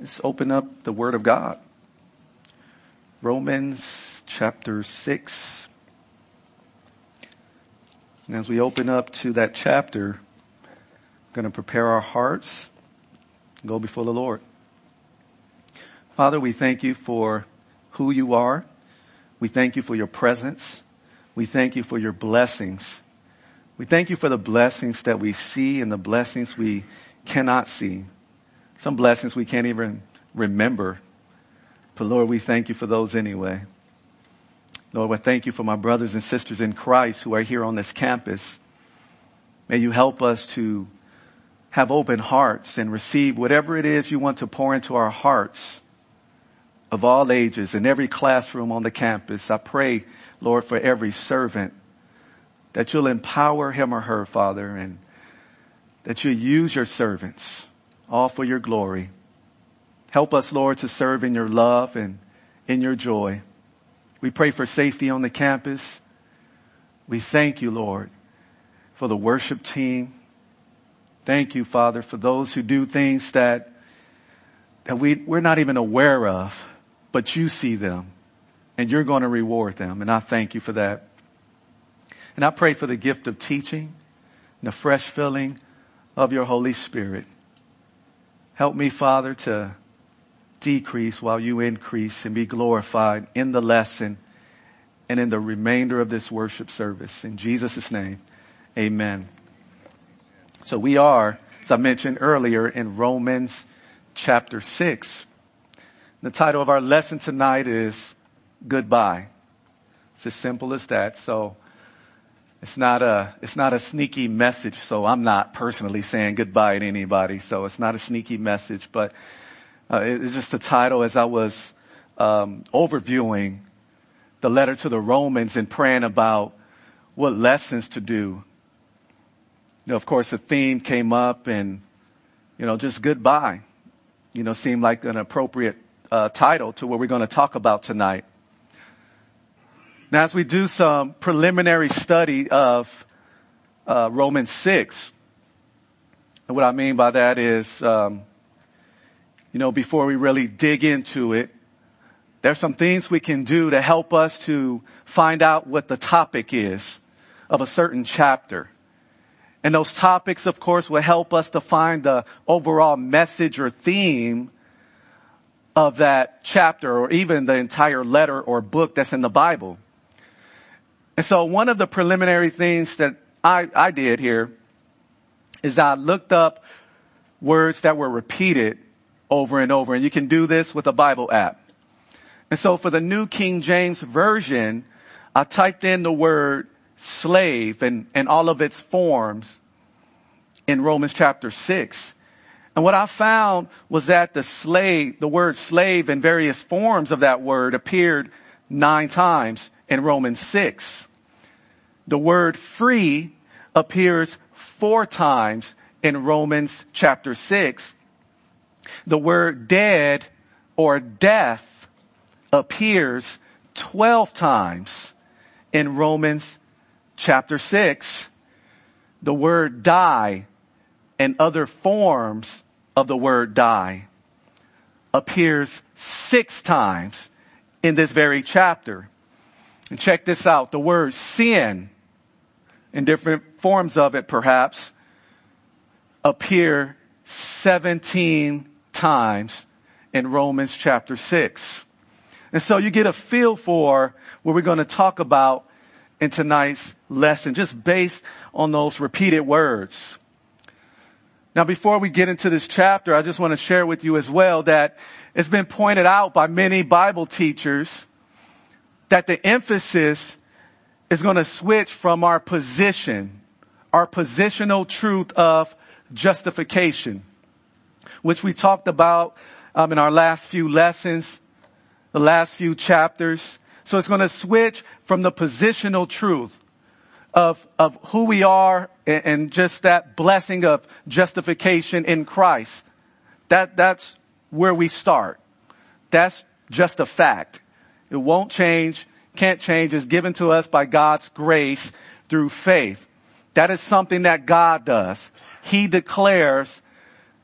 Let's open up the Word of God. Romans chapter 6. And as we open up to that chapter, I'm going to prepare our hearts, go before the Lord. Father, we thank you for who you are. We thank you for your presence. We thank you for your blessings. We thank you for the blessings that we see and the blessings we cannot see. Some blessings we can't even remember. But Lord, we thank you for those anyway. Lord, I thank you for my brothers and sisters in Christ who are here on this campus. May you help us to have open hearts and receive whatever it is you want to pour into our hearts of all ages in every classroom on the campus. I pray, Lord, for every servant that you'll empower him or her, Father, and that you use your servants all for your glory. Help us, Lord, to serve in your love and in your joy. We pray for safety on the campus. We thank you, Lord, for the worship team. Thank you, Father, for those who do things that, that we, we're not even aware of, but you see them and you're going to reward them. And I thank you for that. And I pray for the gift of teaching and the fresh filling of your Holy Spirit. Help me, Father, to decrease while you increase and be glorified in the lesson and in the remainder of this worship service. In Jesus' name, amen. So we are, as I mentioned earlier, in Romans chapter 6. The title of our lesson tonight is Goodbye. It's as simple as that. So it's not a, it's not a sneaky message. So I'm not personally saying goodbye to anybody. So it's not a sneaky message, but uh, it's just the title as I was um, overviewing the letter to the Romans and praying about what lessons to do. You know, of course, the theme came up, and you know, just goodbye. You know, seemed like an appropriate uh, title to what we're going to talk about tonight. Now, as we do some preliminary study of uh, Romans 6, and what I mean by that is, um, you know, before we really dig into it, there's some things we can do to help us to find out what the topic is of a certain chapter. And those topics, of course, will help us to find the overall message or theme of that chapter or even the entire letter or book that's in the Bible. And so one of the preliminary things that I, I did here is I looked up words that were repeated over and over. And you can do this with a Bible app. And so for the New King James Version, I typed in the word slave and, and all of its forms in Romans chapter 6. And what I found was that the slave, the word slave and various forms of that word appeared nine times in Romans 6. The word free appears four times in Romans chapter 6. The word dead or death appears 12 times in Romans chapter 6. The word die and other forms of the word die appears six times in this very chapter. And check this out. The word sin in different forms of it perhaps, appear 17 times in Romans chapter 6. And so you get a feel for what we're going to talk about in tonight's lesson, just based on those repeated words. Now before we get into this chapter, I just want to share with you as well that it's been pointed out by many Bible teachers that the emphasis is going to switch from our position, our positional truth of justification, which we talked about um, in our last few lessons, the last few chapters. So it's going to switch from the positional truth of, of who we are and, and just that blessing of justification in Christ. That, that's where we start. That's just a fact. It won't change can't change is given to us by God's grace through faith. That is something that God does. He declares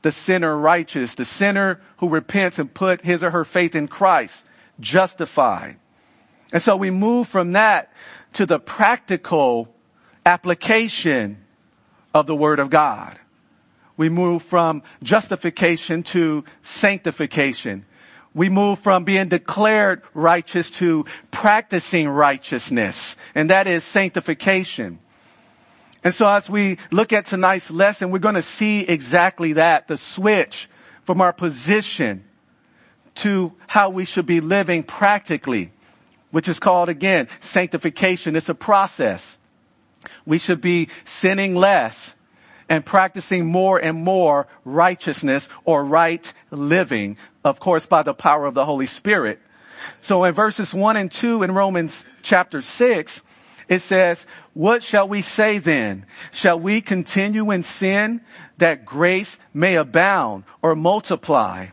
the sinner righteous, the sinner who repents and put his or her faith in Christ, justified. And so we move from that to the practical application of the Word of God. We move from justification to sanctification. We move from being declared righteous to practicing righteousness, and that is sanctification. And so as we look at tonight's lesson, we're going to see exactly that, the switch from our position to how we should be living practically, which is called again, sanctification. It's a process. We should be sinning less and practicing more and more righteousness or right living, of course, by the power of the Holy Spirit. So in verses one and two in Romans chapter six, it says, what shall we say then? Shall we continue in sin that grace may abound or multiply?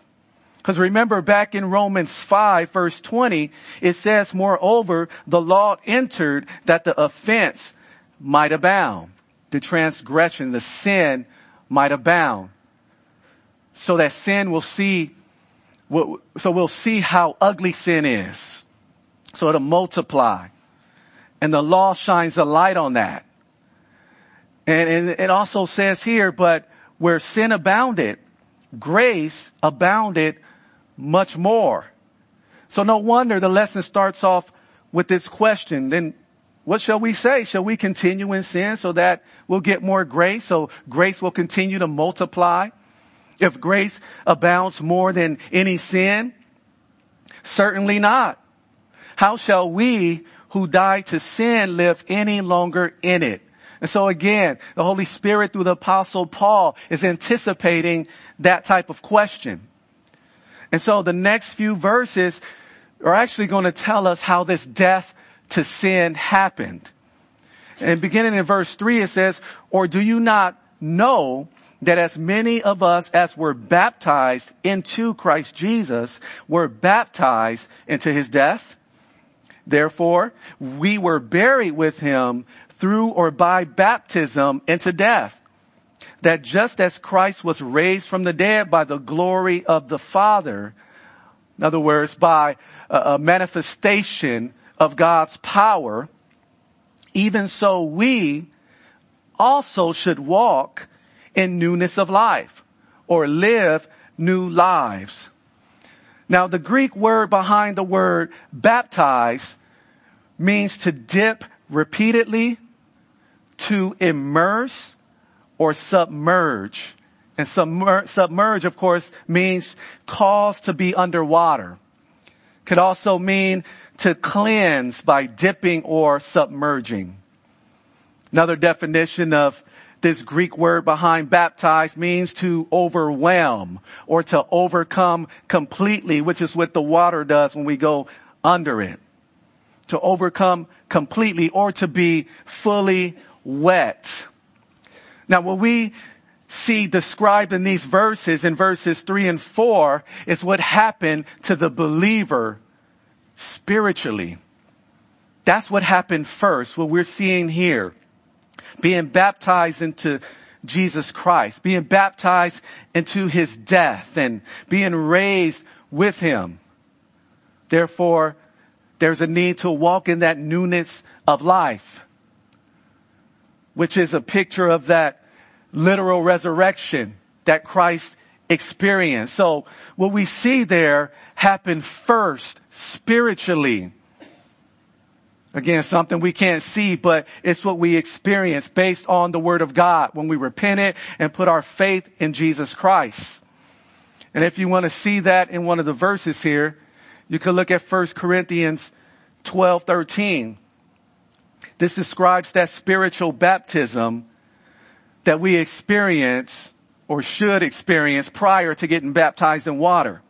Because remember back in Romans 5 verse 20, it says, moreover, the law entered that the offense might abound the transgression, the sin might abound. So that sin will see, so we'll see how ugly sin is. So it'll multiply. And the law shines a light on that. And, and it also says here, but where sin abounded, grace abounded much more. So no wonder the lesson starts off with this question. Then what shall we say? Shall we continue in sin so that we'll get more grace? So grace will continue to multiply. If grace abounds more than any sin? Certainly not. How shall we who died to sin live any longer in it? And so again, the Holy Spirit through the apostle Paul is anticipating that type of question. And so the next few verses are actually going to tell us how this death to sin happened. And beginning in verse three, it says, or do you not know that as many of us as were baptized into Christ Jesus were baptized into his death? Therefore, we were buried with him through or by baptism into death. That just as Christ was raised from the dead by the glory of the Father, in other words, by a manifestation of God's power, even so we also should walk in newness of life or live new lives. Now the Greek word behind the word baptize means to dip repeatedly, to immerse or submerge. And submer- submerge, of course, means cause to be underwater. Could also mean to cleanse by dipping or submerging. Another definition of this Greek word behind baptize means to overwhelm or to overcome completely, which is what the water does when we go under it. To overcome completely or to be fully wet. Now what we see described in these verses, in verses three and four, is what happened to the believer spiritually. That's what happened first, what we're seeing here. Being baptized into Jesus Christ, being baptized into his death and being raised with him. Therefore, there's a need to walk in that newness of life, which is a picture of that literal resurrection that Christ experienced. So what we see there happen first spiritually. Again, something we can't see, but it's what we experience based on the word of God when we repent it and put our faith in Jesus Christ. And if you want to see that in one of the verses here, you can look at 1 Corinthians 12, 13. This describes that spiritual baptism that we experience or should experience prior to getting baptized in water.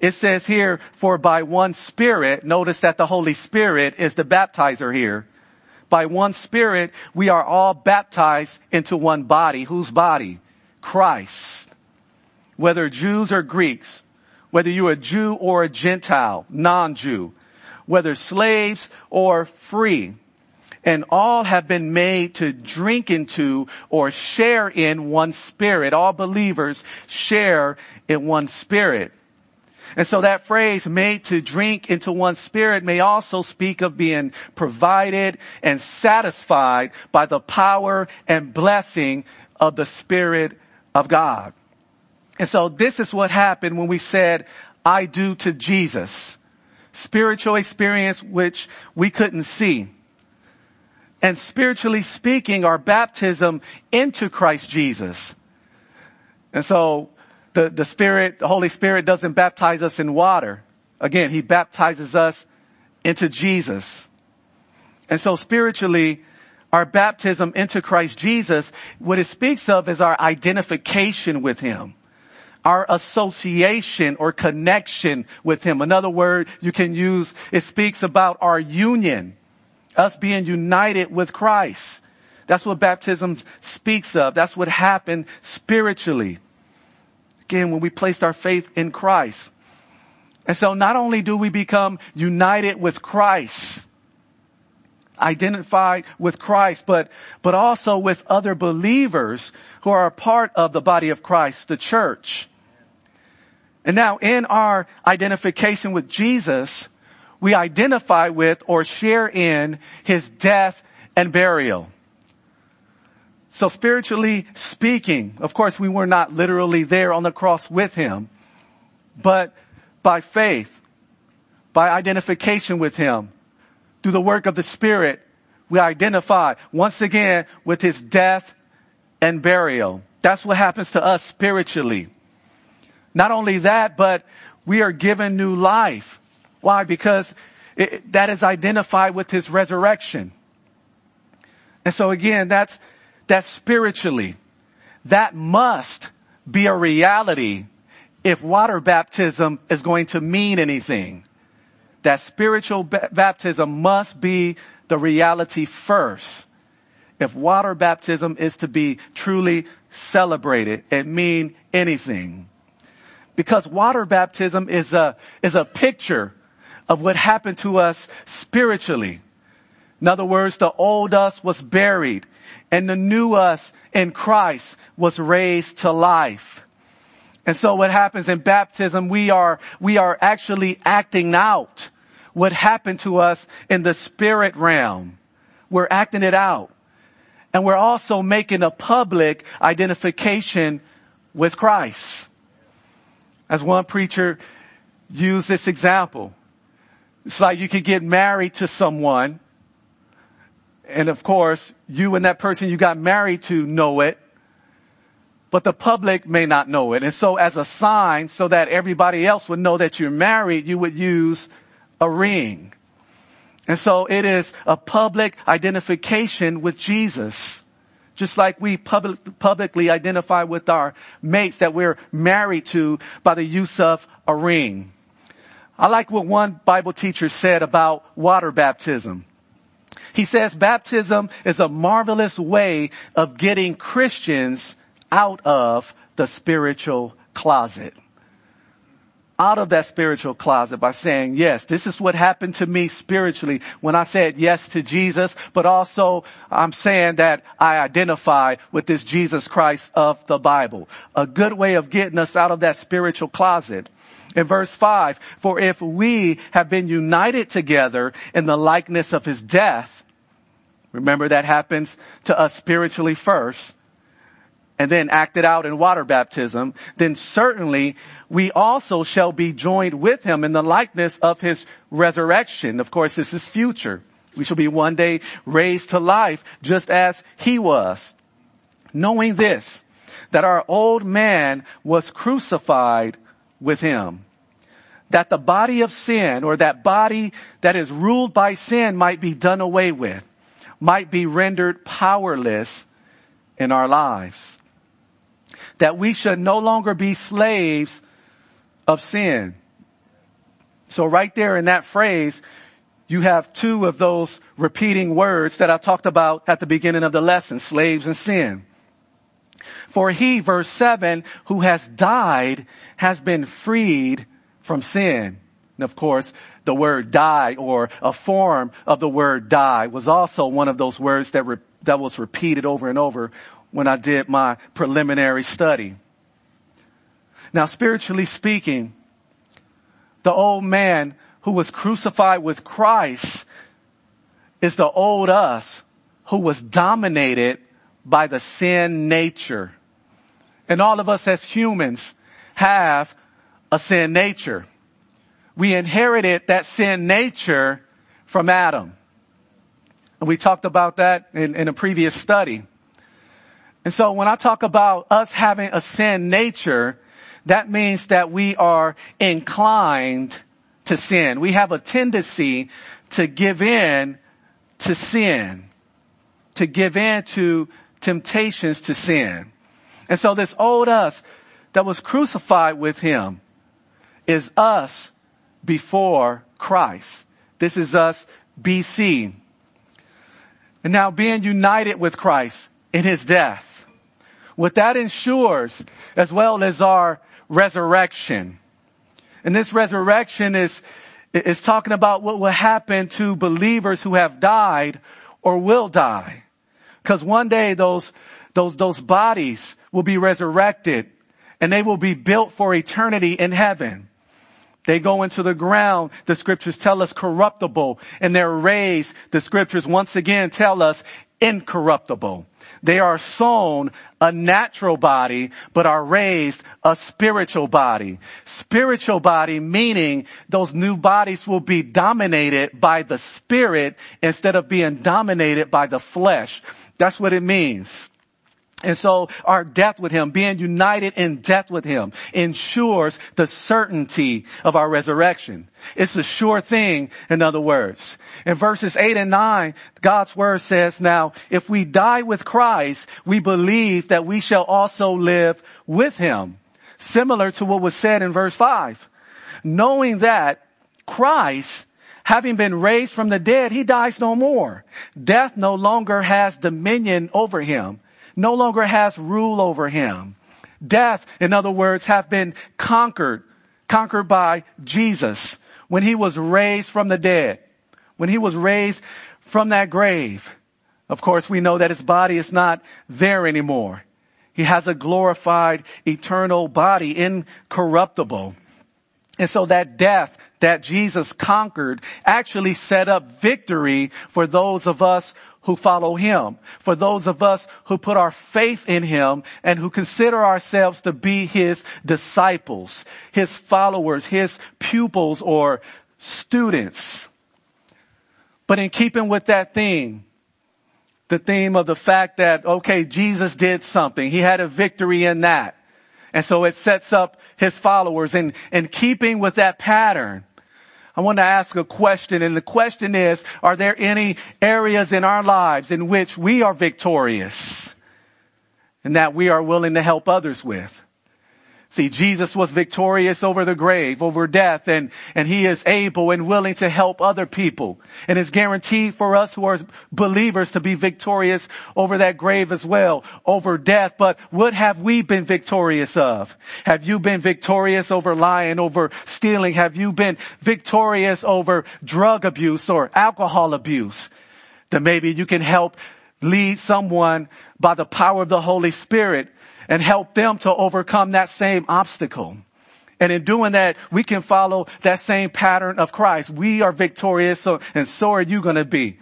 It says here, for by one spirit, notice that the Holy Spirit is the baptizer here. By one spirit, we are all baptized into one body. Whose body? Christ. Whether Jews or Greeks, whether you're a Jew or a Gentile, non-Jew, whether slaves or free. and all have been made to drink into or share in one spirit. All believers share in one spirit. And so that phrase made to drink into one spirit may also speak of being provided and satisfied by the power and blessing of the spirit of God. And so this is what happened when we said, I do to Jesus. Spiritual experience which we couldn't see. And spiritually speaking, our baptism into Christ Jesus. And so the, the Spirit, the Holy Spirit doesn't baptize us in water. Again, He baptizes us into Jesus. And so spiritually, our baptism into Christ Jesus, what it speaks of is our identification with Him. Our association or connection with Him. Another word you can use, it speaks about our union. Us being united with Christ. That's what baptism speaks of. That's what happened spiritually when we placed our faith in Christ. And so not only do we become united with Christ, identified with Christ, but, but also with other believers who are a part of the body of Christ, the church. And now in our identification with Jesus, we identify with or share in his death and burial. So spiritually speaking, of course we were not literally there on the cross with him, but by faith, by identification with him, through the work of the Spirit, we identify once again with his death and burial. That's what happens to us spiritually. Not only that, but we are given new life. Why? Because it, that is identified with his resurrection. And so again, that's, that spiritually, that must be a reality if water baptism is going to mean anything. That spiritual ba- baptism must be the reality first. If water baptism is to be truly celebrated and mean anything. Because water baptism is a, is a picture of what happened to us spiritually. In other words, the old us was buried and the new us in Christ was raised to life. And so what happens in baptism, we are, we are actually acting out what happened to us in the spirit realm. We're acting it out. And we're also making a public identification with Christ. As one preacher used this example. It's like you could get married to someone and of course, you and that person you got married to know it, but the public may not know it. And so as a sign, so that everybody else would know that you're married, you would use a ring. And so it is a public identification with Jesus. Just like we public, publicly identify with our mates that we're married to by the use of a ring. I like what one Bible teacher said about water baptism. He says baptism is a marvelous way of getting Christians out of the spiritual closet. Out of that spiritual closet by saying, yes, this is what happened to me spiritually when I said yes to Jesus, but also I'm saying that I identify with this Jesus Christ of the Bible. A good way of getting us out of that spiritual closet. In verse 5, for if we have been united together in the likeness of his death, remember that happens to us spiritually first, and then acted out in water baptism, then certainly we also shall be joined with him in the likeness of his resurrection. Of course, this is future. We shall be one day raised to life just as he was. Knowing this, that our old man was crucified with him. That the body of sin or that body that is ruled by sin might be done away with, might be rendered powerless in our lives. That we should no longer be slaves of sin. So right there in that phrase, you have two of those repeating words that I talked about at the beginning of the lesson, slaves and sin. For he, verse 7, who has died has been freed from sin. And of course, the word die or a form of the word die was also one of those words that, re- that was repeated over and over when I did my preliminary study. Now, spiritually speaking, the old man who was crucified with Christ is the old us who was dominated by the sin nature. And all of us as humans have a sin nature. We inherited that sin nature from Adam. And we talked about that in, in a previous study. And so when I talk about us having a sin nature, that means that we are inclined to sin. We have a tendency to give in to sin, to give in to temptations to sin. And so this old us that was crucified with him is us before Christ. This is us BC. And now being united with Christ in his death. What that ensures, as well as our resurrection. And this resurrection is, is talking about what will happen to believers who have died or will die. Cause one day those, those, those bodies will be resurrected and they will be built for eternity in heaven. They go into the ground, the scriptures tell us corruptible, and they're raised, the scriptures once again tell us incorruptible. They are sown a natural body, but are raised a spiritual body. Spiritual body meaning those new bodies will be dominated by the spirit instead of being dominated by the flesh. That's what it means. And so our death with Him, being united in death with Him, ensures the certainty of our resurrection. It's a sure thing, in other words. In verses 8 and 9, God's Word says, now, if we die with Christ, we believe that we shall also live with Him. Similar to what was said in verse 5. Knowing that Christ having been raised from the dead, he dies no more. Death no longer has dominion over him no longer has rule over him. Death, in other words, have been conquered, conquered by Jesus when he was raised from the dead, when he was raised from that grave. Of course, we know that his body is not there anymore. He has a glorified eternal body, incorruptible. And so that death that Jesus conquered actually set up victory for those of us who follow him, for those of us who put our faith in him and who consider ourselves to be his disciples, his followers, his pupils or students. But in keeping with that theme, the theme of the fact that, okay, Jesus did something. He had a victory in that. And so it sets up his followers and, in keeping with that pattern. I want to ask a question and the question is, are there any areas in our lives in which we are victorious and that we are willing to help others with? See, Jesus was victorious over the grave, over death, and, and he is able and willing to help other people. And it's guaranteed for us who are believers to be victorious over that grave as well, over death. But what have we been victorious of? Have you been victorious over lying, over stealing? Have you been victorious over drug abuse or alcohol abuse? Then maybe you can help lead someone by the power of the Holy Spirit and help them to overcome that same obstacle. And in doing that, we can follow that same pattern of Christ. We are victorious, so, and so are you going to be.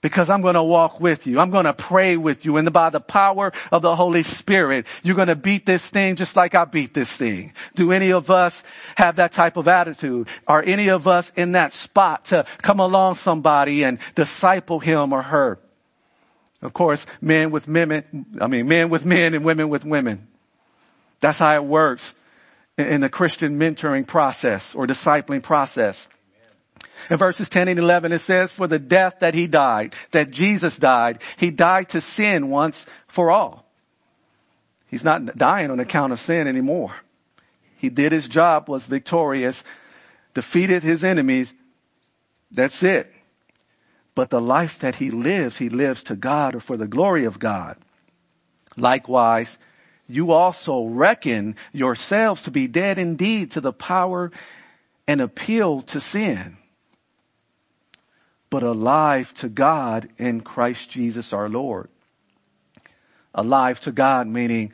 Because I'm going to walk with you. I'm going to pray with you. And by the power of the Holy Spirit, you're going to beat this thing just like I beat this thing. Do any of us have that type of attitude? Are any of us in that spot to come along somebody and disciple him or her? Of course, men with women, I mean, men with men and women with women. That's how it works in the Christian mentoring process or discipling process. In verses 10 and 11, it says, for the death that he died, that Jesus died, he died to sin once for all. He's not dying on account of sin anymore. He did his job, was victorious, defeated his enemies. That's it. But the life that he lives, he lives to God or for the glory of God. Likewise, you also reckon yourselves to be dead indeed to the power and appeal to sin, but alive to God in Christ Jesus our Lord. Alive to God meaning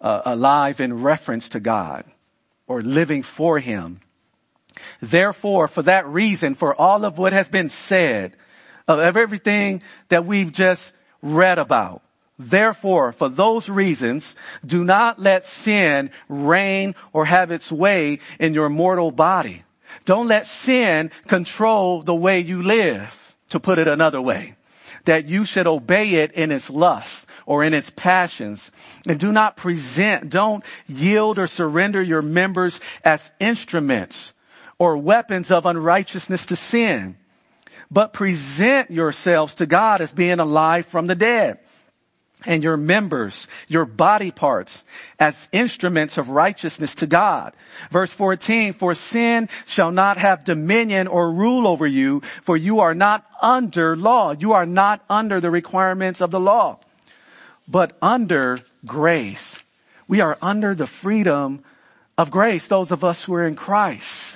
uh, alive in reference to God or living for Him. Therefore, for that reason, for all of what has been said, of everything that we've just read about, Therefore, for those reasons, do not let sin reign or have its way in your mortal body. Don't let sin control the way you live, to put it another way. That you should obey it in its lust or in its passions. And do not present, don't yield or surrender your members as instruments or weapons of unrighteousness to sin. But present yourselves to God as being alive from the dead and your members, your body parts as instruments of righteousness to God. Verse 14, for sin shall not have dominion or rule over you, for you are not under law. You are not under the requirements of the law, but under grace. We are under the freedom of grace, those of us who are in Christ.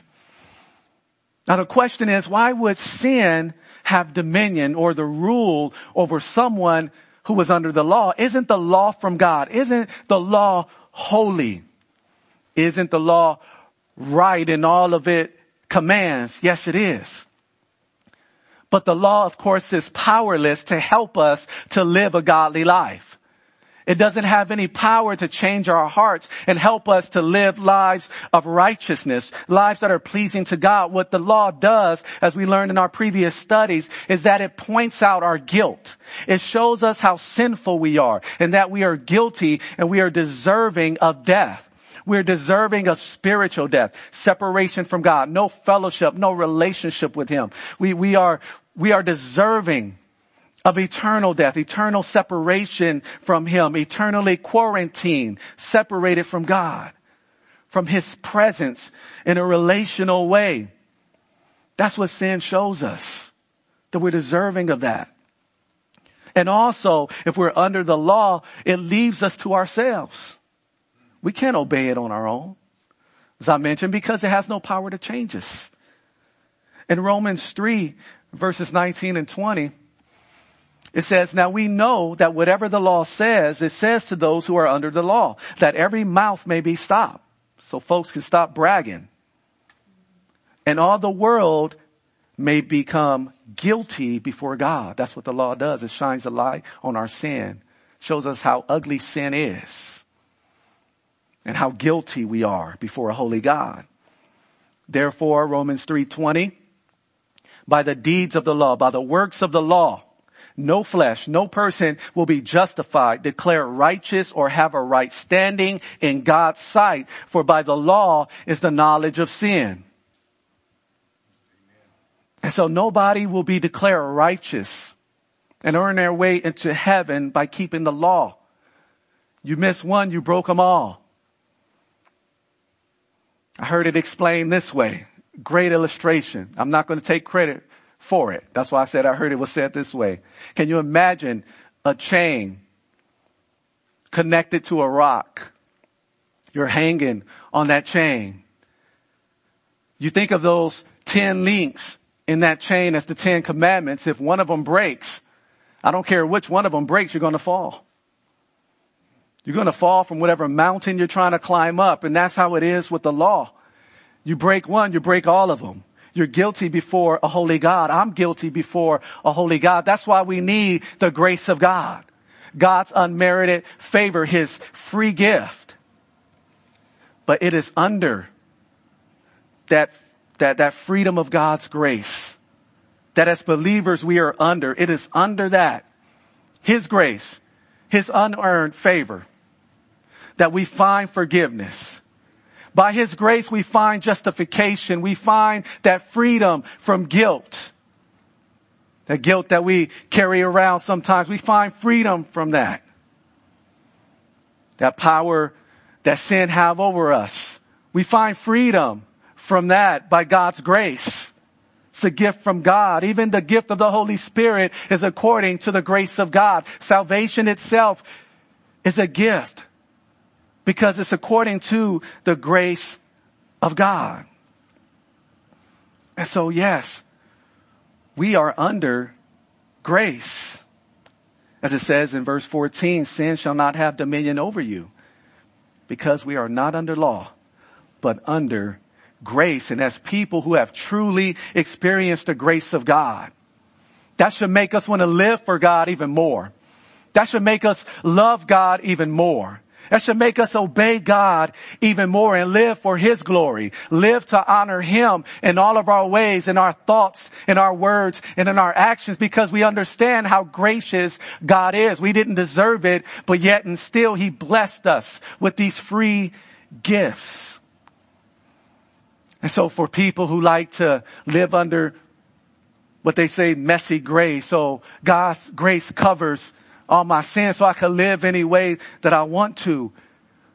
Now the question is, why would sin have dominion or the rule over someone who was under the law. Isn't the law from God? Isn't the law holy? Isn't the law right in all of it commands? Yes, it is. But the law, of course, is powerless to help us to live a godly life. It doesn't have any power to change our hearts and help us to live lives of righteousness, lives that are pleasing to God. What the law does, as we learned in our previous studies, is that it points out our guilt. It shows us how sinful we are and that we are guilty and we are deserving of death. We're deserving of spiritual death, separation from God, no fellowship, no relationship with Him. We, we are, we are deserving of eternal death, eternal separation from Him, eternally quarantined, separated from God, from His presence in a relational way. That's what sin shows us, that we're deserving of that. And also, if we're under the law, it leaves us to ourselves. We can't obey it on our own. As I mentioned, because it has no power to change us. In Romans 3 verses 19 and 20, it says, now we know that whatever the law says, it says to those who are under the law, that every mouth may be stopped. So folks can stop bragging. And all the world may become guilty before God. That's what the law does. It shines a light on our sin, shows us how ugly sin is and how guilty we are before a holy God. Therefore, Romans 3:20, by the deeds of the law, by the works of the law, no flesh, no person will be justified, declared righteous, or have a right standing in God's sight, for by the law is the knowledge of sin. And so nobody will be declared righteous and earn their way into heaven by keeping the law. You miss one, you broke them all. I heard it explained this way. Great illustration. I'm not going to take credit for it. That's why I said I heard it was said this way. Can you imagine a chain connected to a rock? You're hanging on that chain. You think of those 10 links in that chain as the 10 commandments. If one of them breaks, I don't care which one of them breaks, you're going to fall. You're going to fall from whatever mountain you're trying to climb up. And that's how it is with the law. You break one, you break all of them. You're guilty before a holy God. I'm guilty before a holy God. That's why we need the grace of God. God's unmerited favor, His free gift. But it is under that, that, that freedom of God's grace that as believers we are under. It is under that. His grace, His unearned favor that we find forgiveness by His grace we find justification. We find that freedom from guilt. That guilt that we carry around sometimes. We find freedom from that. That power that sin have over us. We find freedom from that by God's grace. It's a gift from God. Even the gift of the Holy Spirit is according to the grace of God. Salvation itself is a gift because it's according to the grace of God. And so yes, we are under grace. As it says in verse 14, sin shall not have dominion over you because we are not under law, but under grace. And as people who have truly experienced the grace of God, that should make us want to live for God even more. That should make us love God even more. That should make us obey God even more and live for His glory. Live to honor Him in all of our ways, in our thoughts, in our words, and in our actions because we understand how gracious God is. We didn't deserve it, but yet and still He blessed us with these free gifts. And so for people who like to live under what they say messy grace, so God's grace covers all my sins so I can live any way that I want to.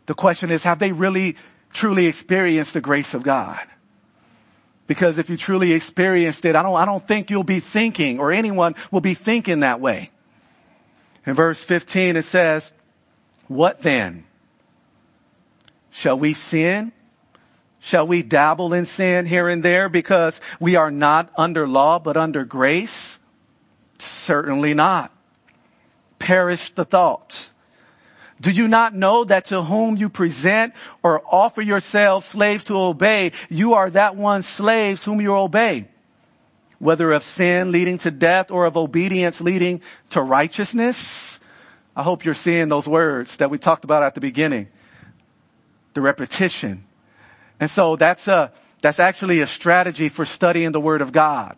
The question is, have they really truly experienced the grace of God? Because if you truly experienced it, I don't, I don't think you'll be thinking or anyone will be thinking that way. In verse 15 it says, what then? Shall we sin? Shall we dabble in sin here and there because we are not under law but under grace? Certainly not perish the thought. Do you not know that to whom you present or offer yourselves slaves to obey, you are that one slaves whom you obey? Whether of sin leading to death or of obedience leading to righteousness? I hope you're seeing those words that we talked about at the beginning. The repetition. And so that's a, that's actually a strategy for studying the Word of God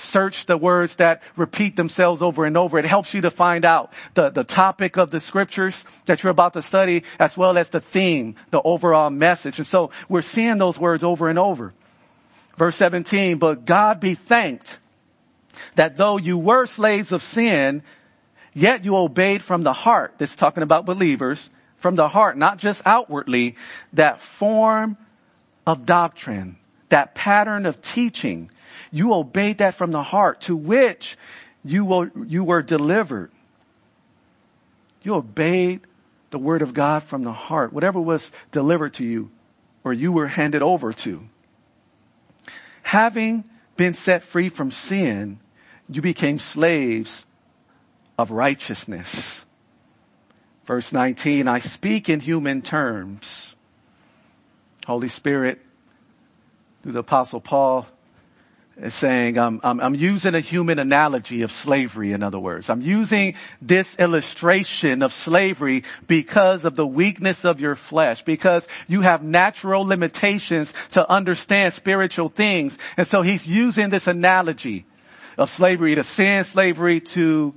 search the words that repeat themselves over and over. It helps you to find out the, the topic of the scriptures that you're about to study as well as the theme, the overall message. And so we're seeing those words over and over. Verse 17, but God be thanked that though you were slaves of sin, yet you obeyed from the heart. This is talking about believers from the heart, not just outwardly, that form of doctrine, that pattern of teaching you obeyed that from the heart to which you, will, you were delivered. You obeyed the word of God from the heart, whatever was delivered to you or you were handed over to. Having been set free from sin, you became slaves of righteousness. Verse 19, I speak in human terms. Holy Spirit, through the apostle Paul, saying, I'm, I'm, I'm, using a human analogy of slavery, in other words. I'm using this illustration of slavery because of the weakness of your flesh, because you have natural limitations to understand spiritual things. And so he's using this analogy of slavery to sin, slavery to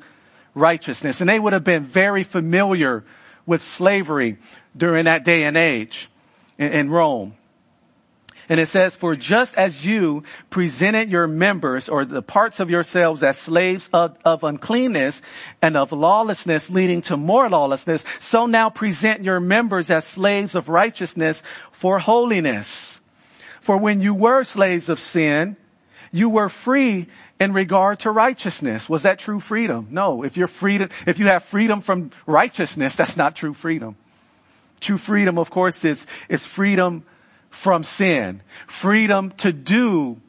righteousness. And they would have been very familiar with slavery during that day and age in, in Rome. And it says, for just as you presented your members or the parts of yourselves as slaves of, of, uncleanness and of lawlessness leading to more lawlessness, so now present your members as slaves of righteousness for holiness. For when you were slaves of sin, you were free in regard to righteousness. Was that true freedom? No. If you're freedom, if you have freedom from righteousness, that's not true freedom. True freedom, of course, is, is freedom from sin. Freedom to do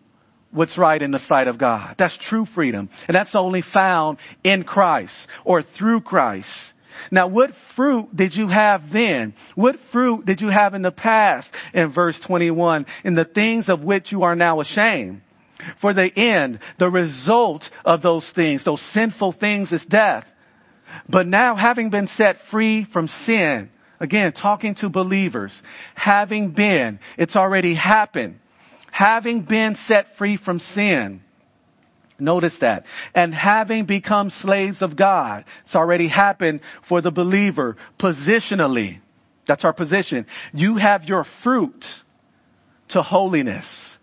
what's right in the sight of God. That's true freedom. And that's only found in Christ or through Christ. Now what fruit did you have then? What fruit did you have in the past in verse 21 in the things of which you are now ashamed? For the end, the result of those things, those sinful things is death. But now having been set free from sin, Again, talking to believers, having been, it's already happened, having been set free from sin. Notice that. And having become slaves of God. It's already happened for the believer positionally. That's our position. You have your fruit to holiness.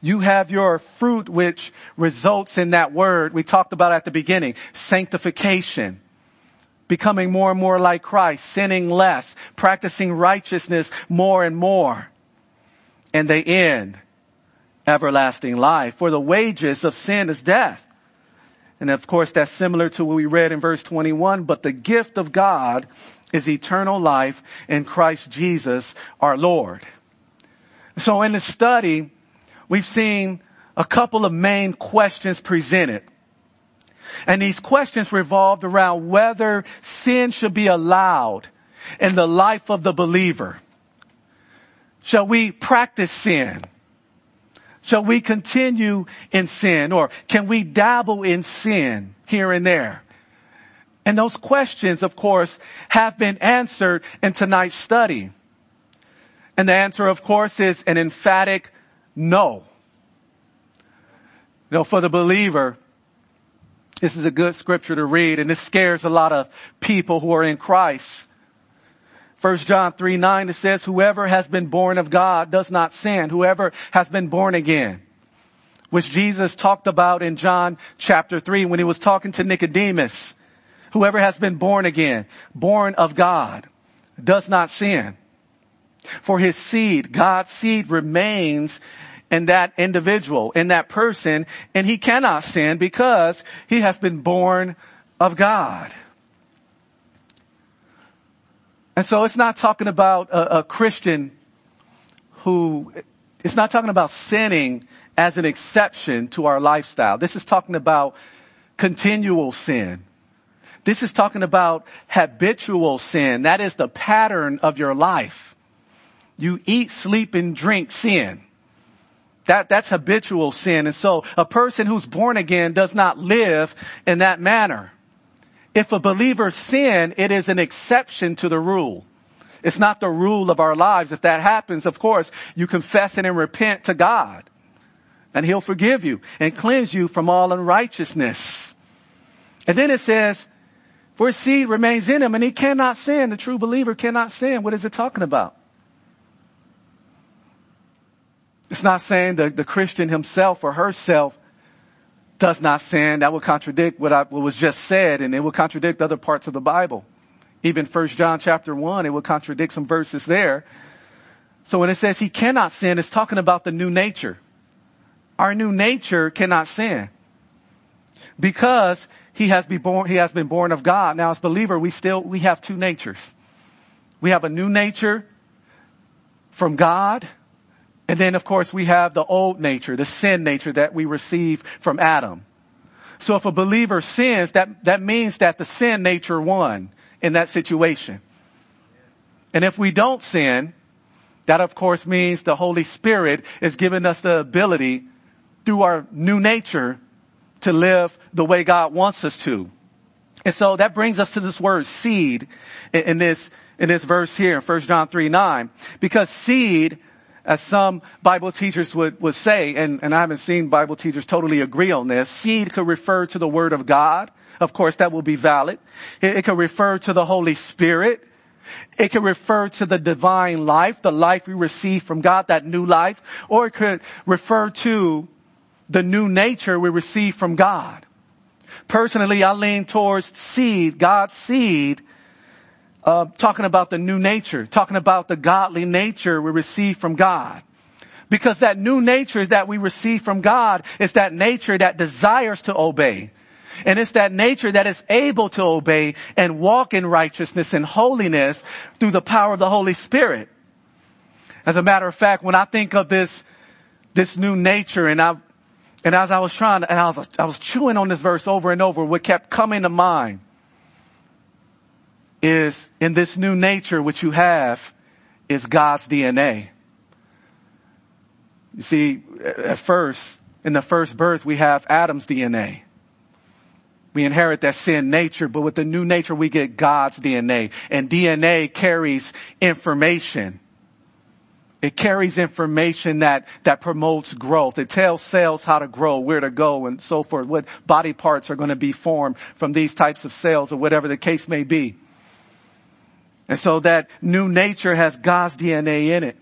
You have your fruit which results in that word we talked about at the beginning, sanctification becoming more and more like Christ, sinning less, practicing righteousness more and more. And they end everlasting life. For the wages of sin is death. And of course, that's similar to what we read in verse 21, but the gift of God is eternal life in Christ Jesus our Lord. So in the study, we've seen a couple of main questions presented. And these questions revolved around whether sin should be allowed in the life of the believer. Shall we practice sin? Shall we continue in sin or can we dabble in sin here and there? And those questions, of course, have been answered in tonight's study. And the answer, of course, is an emphatic no. You know, for the believer, this is a good scripture to read and this scares a lot of people who are in Christ. First John 3, 9, it says, whoever has been born of God does not sin. Whoever has been born again. Which Jesus talked about in John chapter 3 when he was talking to Nicodemus. Whoever has been born again, born of God, does not sin. For his seed, God's seed remains in that individual, in that person, and he cannot sin because he has been born of God. And so it's not talking about a, a Christian who, it's not talking about sinning as an exception to our lifestyle. This is talking about continual sin. This is talking about habitual sin. That is the pattern of your life. You eat, sleep, and drink sin. That, that's habitual sin. And so a person who's born again does not live in that manner. If a believer sin, it is an exception to the rule. It's not the rule of our lives. If that happens, of course, you confess it and repent to God. And He'll forgive you and cleanse you from all unrighteousness. And then it says, for seed remains in him and he cannot sin. The true believer cannot sin. What is it talking about? It's not saying that the Christian himself or herself does not sin. That would contradict what, I, what was just said and it would contradict other parts of the Bible. Even First John chapter 1, it would contradict some verses there. So when it says he cannot sin, it's talking about the new nature. Our new nature cannot sin. Because he has been born, he has been born of God. Now as believer, we still, we have two natures. We have a new nature from God and then of course we have the old nature, the sin nature that we receive from Adam. So if a believer sins, that, that means that the sin nature won in that situation. And if we don't sin, that of course means the Holy Spirit is giving us the ability through our new nature to live the way God wants us to. And so that brings us to this word seed in, this, in this verse here in 1 John 3, 9. Because seed as some Bible teachers would, would say, and, and I haven't seen Bible teachers totally agree on this, seed could refer to the Word of God. Of course, that will be valid. It, it could refer to the Holy Spirit. It could refer to the divine life, the life we receive from God, that new life, or it could refer to the new nature we receive from God. Personally, I lean towards seed, God's seed, uh, talking about the new nature, talking about the godly nature we receive from God. Because that new nature that we receive from God is that nature that desires to obey. And it's that nature that is able to obey and walk in righteousness and holiness through the power of the Holy Spirit. As a matter of fact, when I think of this, this new nature and I, and as I was trying and I was, I was chewing on this verse over and over, what kept coming to mind is in this new nature which you have is God's DNA. You see, at first, in the first birth, we have Adam's DNA. We inherit that sin nature, but with the new nature, we get God's DNA. And DNA carries information. It carries information that, that promotes growth. It tells cells how to grow, where to go, and so forth. What body parts are going to be formed from these types of cells or whatever the case may be. And so that new nature has God's DNA in it.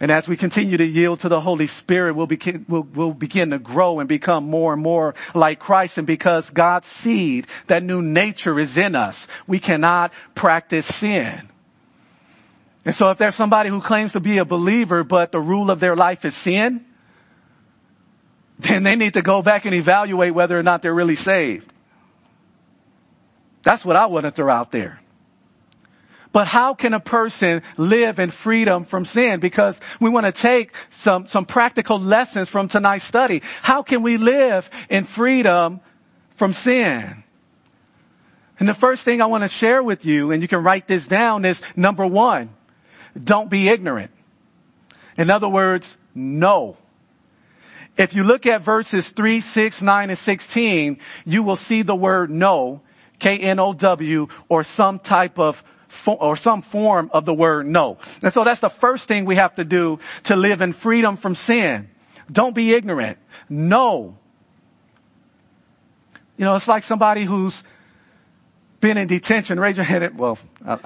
And as we continue to yield to the Holy Spirit, we'll begin, we'll, we'll begin to grow and become more and more like Christ. And because God's seed, that new nature is in us, we cannot practice sin. And so if there's somebody who claims to be a believer, but the rule of their life is sin, then they need to go back and evaluate whether or not they're really saved. That's what I want to throw out there. But how can a person live in freedom from sin? Because we want to take some, some practical lessons from tonight's study. How can we live in freedom from sin? And the first thing I want to share with you, and you can write this down, is number one, don't be ignorant. In other words, know. If you look at verses 3, 6, 9, and 16, you will see the word know, K-N-O-W, or some type of or some form of the word know. And so that's the first thing we have to do to live in freedom from sin. Don't be ignorant. Know. You know, it's like somebody who's been in detention. Raise your hand. Well,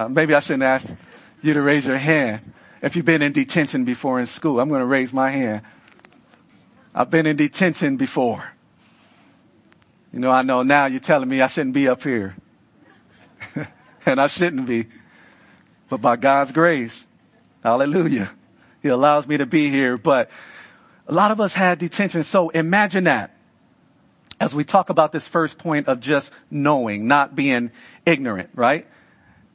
maybe I shouldn't ask you to raise your hand if you've been in detention before in school. I'm going to raise my hand. I've been in detention before. You know, I know now you're telling me I shouldn't be up here. and I shouldn't be. But by God's grace, hallelujah, He allows me to be here. But a lot of us had detention. So imagine that as we talk about this first point of just knowing, not being ignorant, right?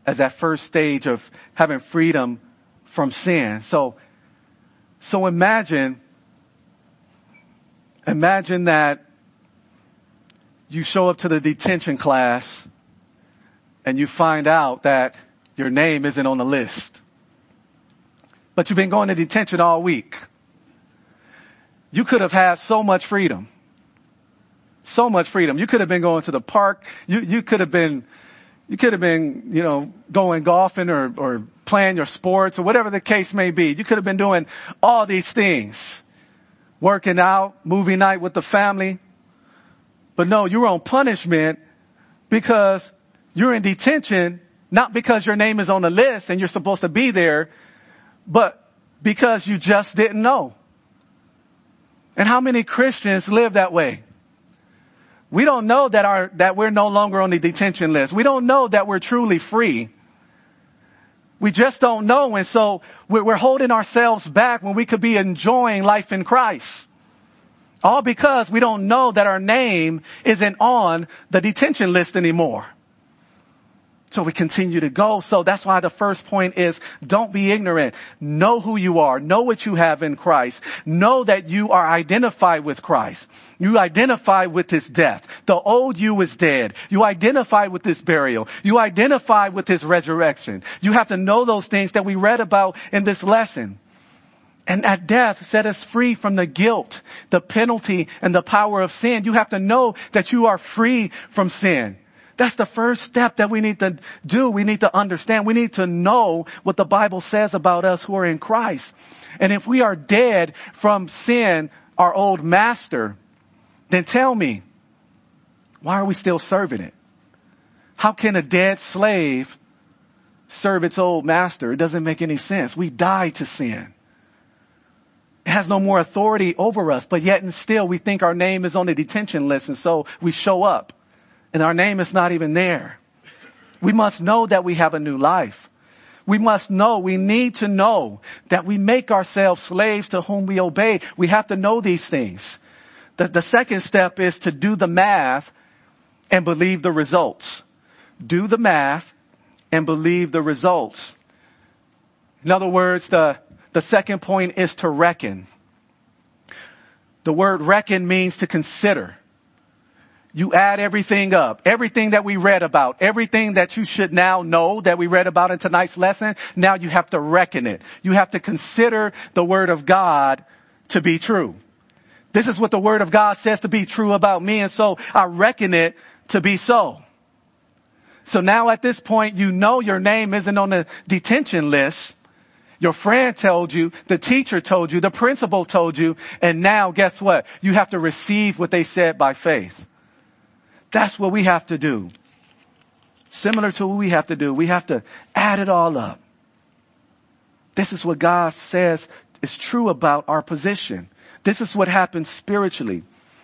As that first stage of having freedom from sin. So, so imagine Imagine that you show up to the detention class and you find out that your name isn't on the list. But you've been going to detention all week. You could have had so much freedom. So much freedom. You could have been going to the park. You, you could have been, you could have been, you know, going golfing or, or playing your sports or whatever the case may be. You could have been doing all these things working out, movie night with the family. But no, you were on punishment because you're in detention, not because your name is on the list and you're supposed to be there, but because you just didn't know. And how many Christians live that way? We don't know that our, that we're no longer on the detention list. We don't know that we're truly free. We just don't know. And so we're holding ourselves back when we could be enjoying life in Christ. All because we don't know that our name isn't on the detention list anymore. So we continue to go. So that's why the first point is don't be ignorant. Know who you are. Know what you have in Christ. Know that you are identified with Christ. You identify with his death. The old you is dead. You identify with his burial. You identify with his resurrection. You have to know those things that we read about in this lesson. And at death set us free from the guilt, the penalty, and the power of sin. You have to know that you are free from sin. That's the first step that we need to do. We need to understand. We need to know what the Bible says about us who are in Christ. And if we are dead from sin, our old master, then tell me, why are we still serving it? How can a dead slave serve its old master? It doesn't make any sense. We die to sin. It has no more authority over us, but yet and still we think our name is on the detention list and so we show up and our name is not even there. We must know that we have a new life. We must know, we need to know that we make ourselves slaves to whom we obey. We have to know these things. The, the second step is to do the math and believe the results. Do the math and believe the results. In other words, the, the second point is to reckon. The word reckon means to consider. You add everything up. Everything that we read about, everything that you should now know that we read about in tonight's lesson, now you have to reckon it. You have to consider the word of God to be true. This is what the word of God says to be true about me and so I reckon it to be so. So now at this point, you know your name isn't on the detention list. Your friend told you, the teacher told you, the principal told you, and now guess what? You have to receive what they said by faith. That's what we have to do. Similar to what we have to do. We have to add it all up. This is what God says is true about our position. This is what happens spiritually.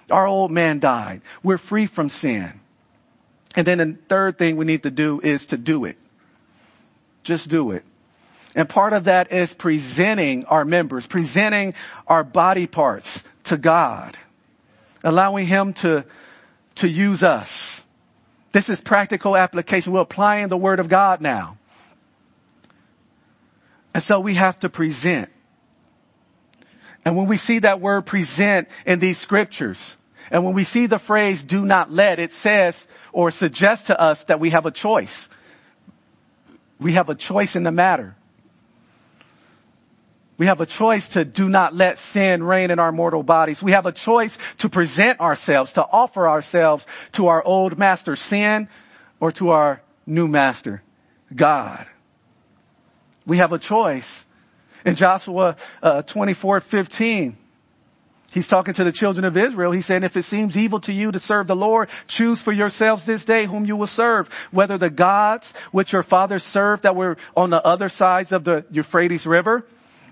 Our old man died. We're free from sin. And then the third thing we need to do is to do it. Just do it. And part of that is presenting our members, presenting our body parts to God, allowing Him to to use us. This is practical application. We're applying the word of God now. And so we have to present. And when we see that word present in these scriptures, and when we see the phrase do not let, it says or suggests to us that we have a choice. We have a choice in the matter. We have a choice to do not let sin reign in our mortal bodies. We have a choice to present ourselves, to offer ourselves to our old master sin or to our new master, God. We have a choice. In Joshua uh, 24, 15, He's talking to the children of Israel. He's saying, if it seems evil to you to serve the Lord, choose for yourselves this day whom you will serve, whether the gods which your fathers served that were on the other sides of the Euphrates River,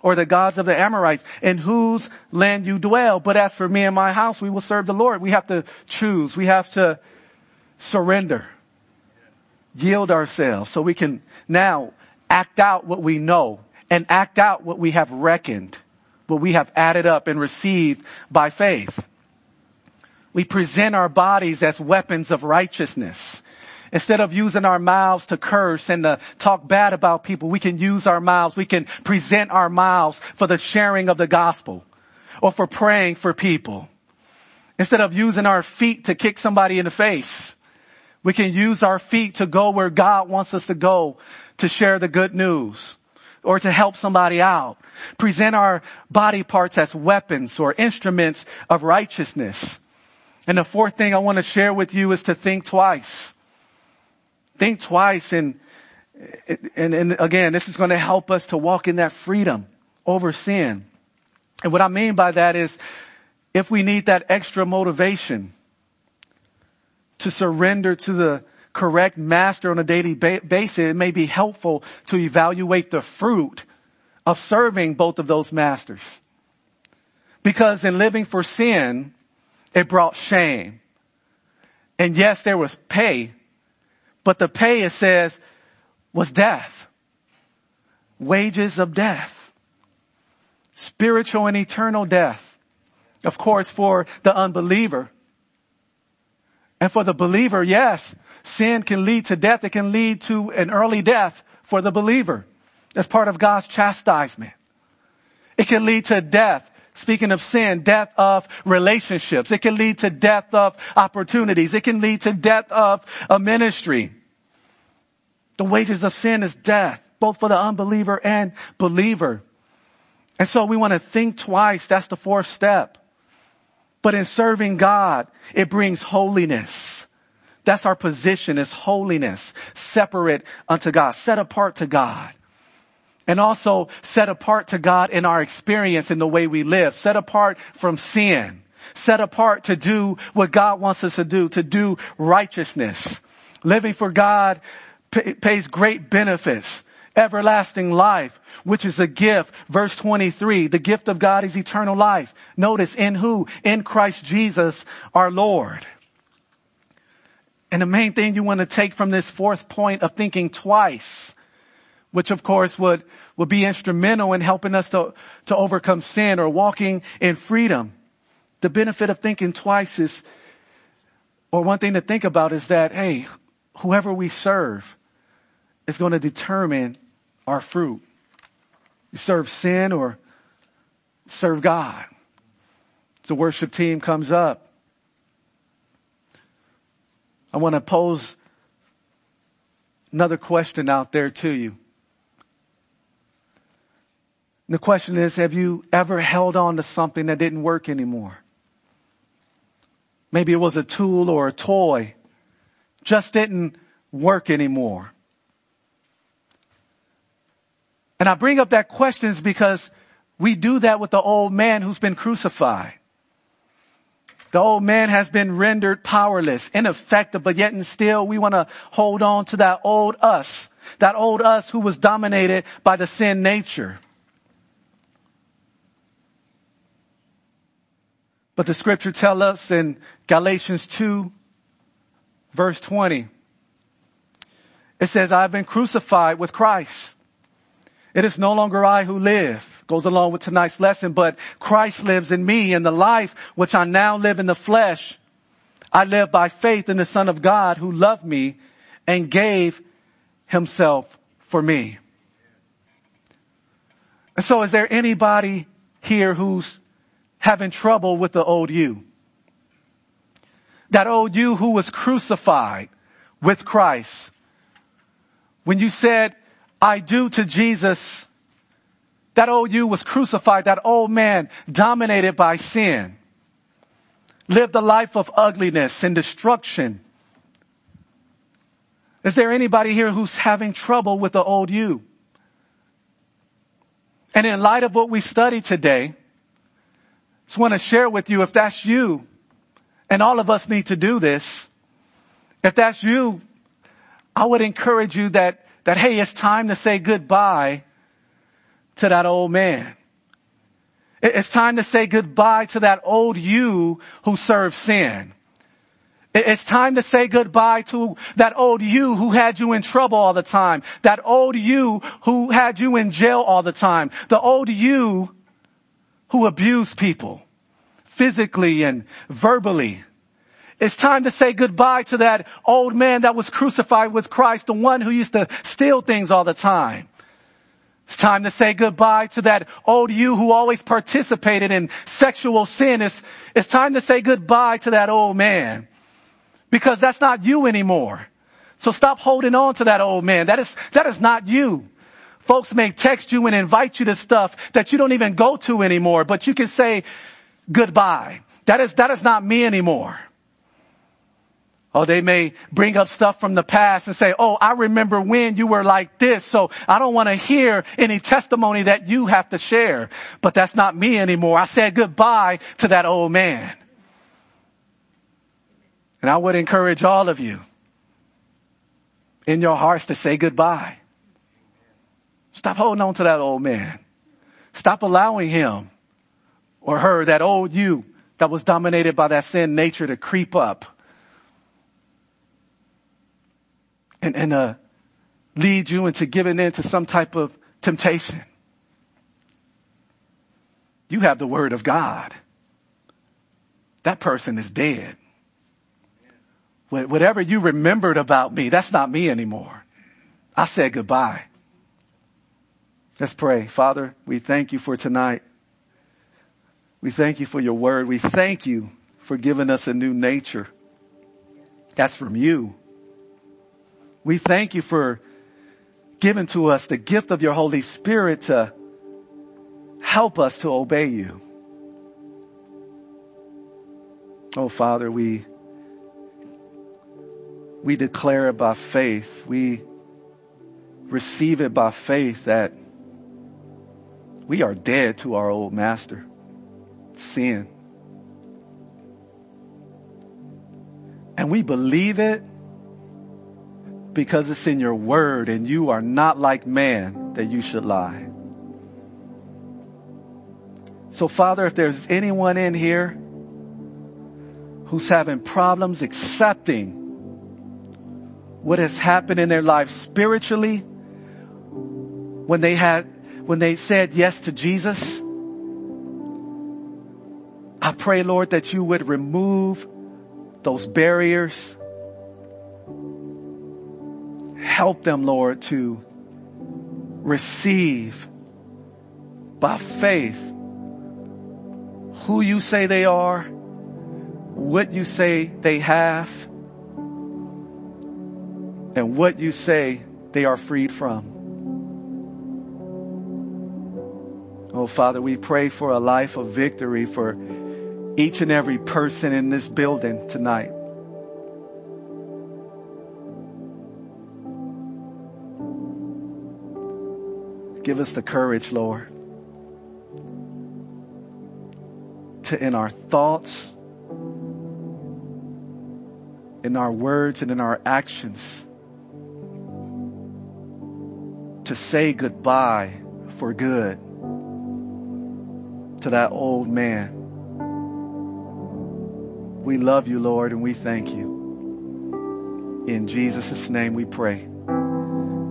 or the gods of the Amorites, in whose land you dwell. But as for me and my house, we will serve the Lord. We have to choose. We have to surrender. Yield ourselves so we can now act out what we know and act out what we have reckoned what we have added up and received by faith. We present our bodies as weapons of righteousness. Instead of using our mouths to curse and to talk bad about people, we can use our mouths, we can present our mouths for the sharing of the gospel or for praying for people. Instead of using our feet to kick somebody in the face, we can use our feet to go where God wants us to go to share the good news or to help somebody out. Present our body parts as weapons or instruments of righteousness. And the fourth thing I want to share with you is to think twice. Think twice and, and, and again, this is going to help us to walk in that freedom over sin. And what I mean by that is if we need that extra motivation to surrender to the correct master on a daily ba- basis, it may be helpful to evaluate the fruit of serving both of those masters. Because in living for sin, it brought shame. And yes, there was pay, but the pay, it says, was death. Wages of death. Spiritual and eternal death. Of course, for the unbeliever. And for the believer, yes, sin can lead to death. It can lead to an early death for the believer. as part of God's chastisement. It can lead to death. Speaking of sin, death of relationships. It can lead to death of opportunities. It can lead to death of a ministry. The wages of sin is death, both for the unbeliever and believer. And so we want to think twice. That's the fourth step. But in serving God, it brings holiness. That's our position is holiness, separate unto God, set apart to God. And also set apart to God in our experience in the way we live, set apart from sin, set apart to do what God wants us to do, to do righteousness. Living for God pays great benefits everlasting life, which is a gift. Verse 23, the gift of God is eternal life. Notice in who? In Christ Jesus our Lord. And the main thing you want to take from this fourth point of thinking twice, which of course would, would be instrumental in helping us to, to overcome sin or walking in freedom. The benefit of thinking twice is, or one thing to think about is that, hey, whoever we serve is going to determine our fruit. You serve sin or serve God. The worship team comes up. I want to pose another question out there to you. The question is, have you ever held on to something that didn't work anymore? Maybe it was a tool or a toy, just didn't work anymore. And I bring up that question because we do that with the old man who's been crucified. The old man has been rendered powerless, ineffective, but yet and still we want to hold on to that old us, that old us who was dominated by the sin nature. But the scripture tells us in Galatians 2 verse 20, it says, I've been crucified with Christ. It is no longer I who live goes along with tonight's lesson, but Christ lives in me and the life which I now live in the flesh. I live by faith in the son of God who loved me and gave himself for me. And so is there anybody here who's having trouble with the old you? That old you who was crucified with Christ. When you said, I do to Jesus, that old you was crucified, that old man dominated by sin, lived a life of ugliness and destruction. Is there anybody here who's having trouble with the old you? And in light of what we studied today, just want to share with you if that's you, and all of us need to do this. If that's you, I would encourage you that, that hey, it's time to say goodbye to that old man. It's time to say goodbye to that old you who served sin. It's time to say goodbye to that old you who had you in trouble all the time. That old you who had you in jail all the time. The old you who abused people physically and verbally. It's time to say goodbye to that old man that was crucified with Christ, the one who used to steal things all the time. It's time to say goodbye to that old you who always participated in sexual sin. It's, it's time to say goodbye to that old man because that's not you anymore. So stop holding on to that old man. That is, that is not you. Folks may text you and invite you to stuff that you don't even go to anymore, but you can say goodbye. That is, that is not me anymore. Oh, they may bring up stuff from the past and say, oh, I remember when you were like this, so I don't want to hear any testimony that you have to share. But that's not me anymore. I said goodbye to that old man. And I would encourage all of you in your hearts to say goodbye. Stop holding on to that old man. Stop allowing him or her, that old you that was dominated by that sin nature to creep up and, and uh, lead you into giving in to some type of temptation. You have the word of God. That person is dead. Whatever you remembered about me, that's not me anymore. I said goodbye. Let's pray. Father, we thank you for tonight. We thank you for your word. We thank you for giving us a new nature. That's from you. We thank you for giving to us the gift of your Holy Spirit to help us to obey you. Oh Father, we we declare it by faith. We receive it by faith that we are dead to our old master, sin. And we believe it because it's in your word and you are not like man that you should lie. So Father, if there's anyone in here who's having problems accepting what has happened in their life spiritually when they had, when they said yes to Jesus. I pray, Lord, that you would remove those barriers. Help them, Lord, to receive by faith who you say they are, what you say they have, and what you say they are freed from. Oh, Father, we pray for a life of victory for each and every person in this building tonight. Give us the courage, Lord, to in our thoughts, in our words, and in our actions, to say goodbye for good to that old man. We love you, Lord, and we thank you. In Jesus' name we pray.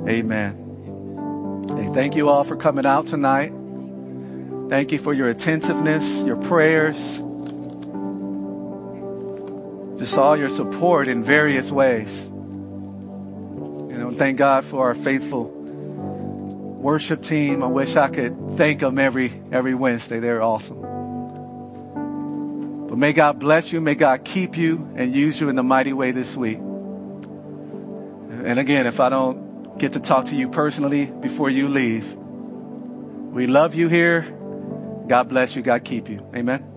Amen. Hey, thank you all for coming out tonight. Thank you for your attentiveness, your prayers, just all your support in various ways. Know, thank God for our faithful worship team. I wish I could thank them every, every Wednesday. They're awesome. But may God bless you. May God keep you and use you in the mighty way this week. And again, if I don't get to talk to you personally before you leave, we love you here. God bless you. God keep you. Amen.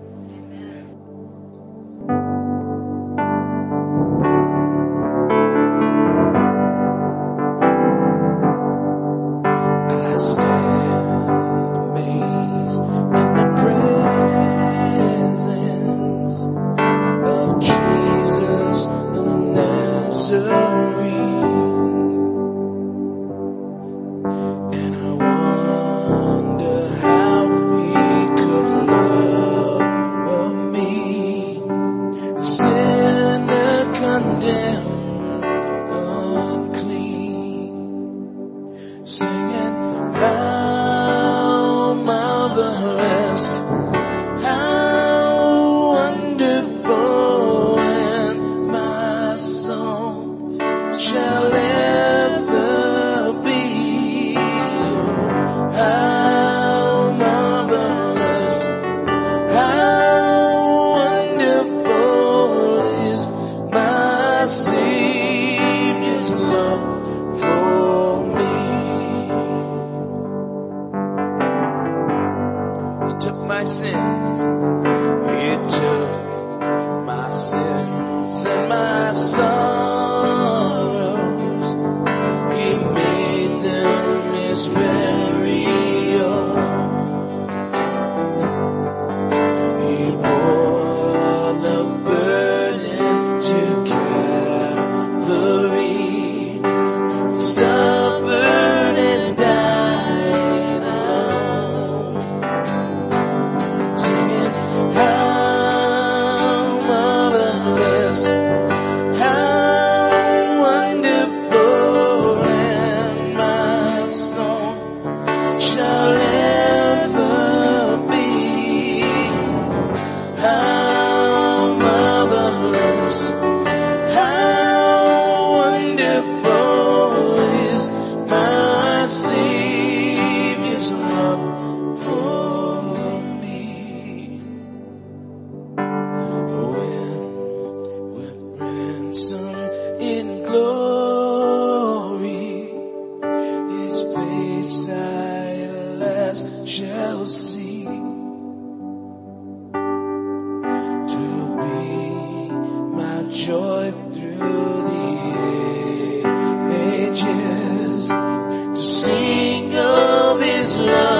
Love.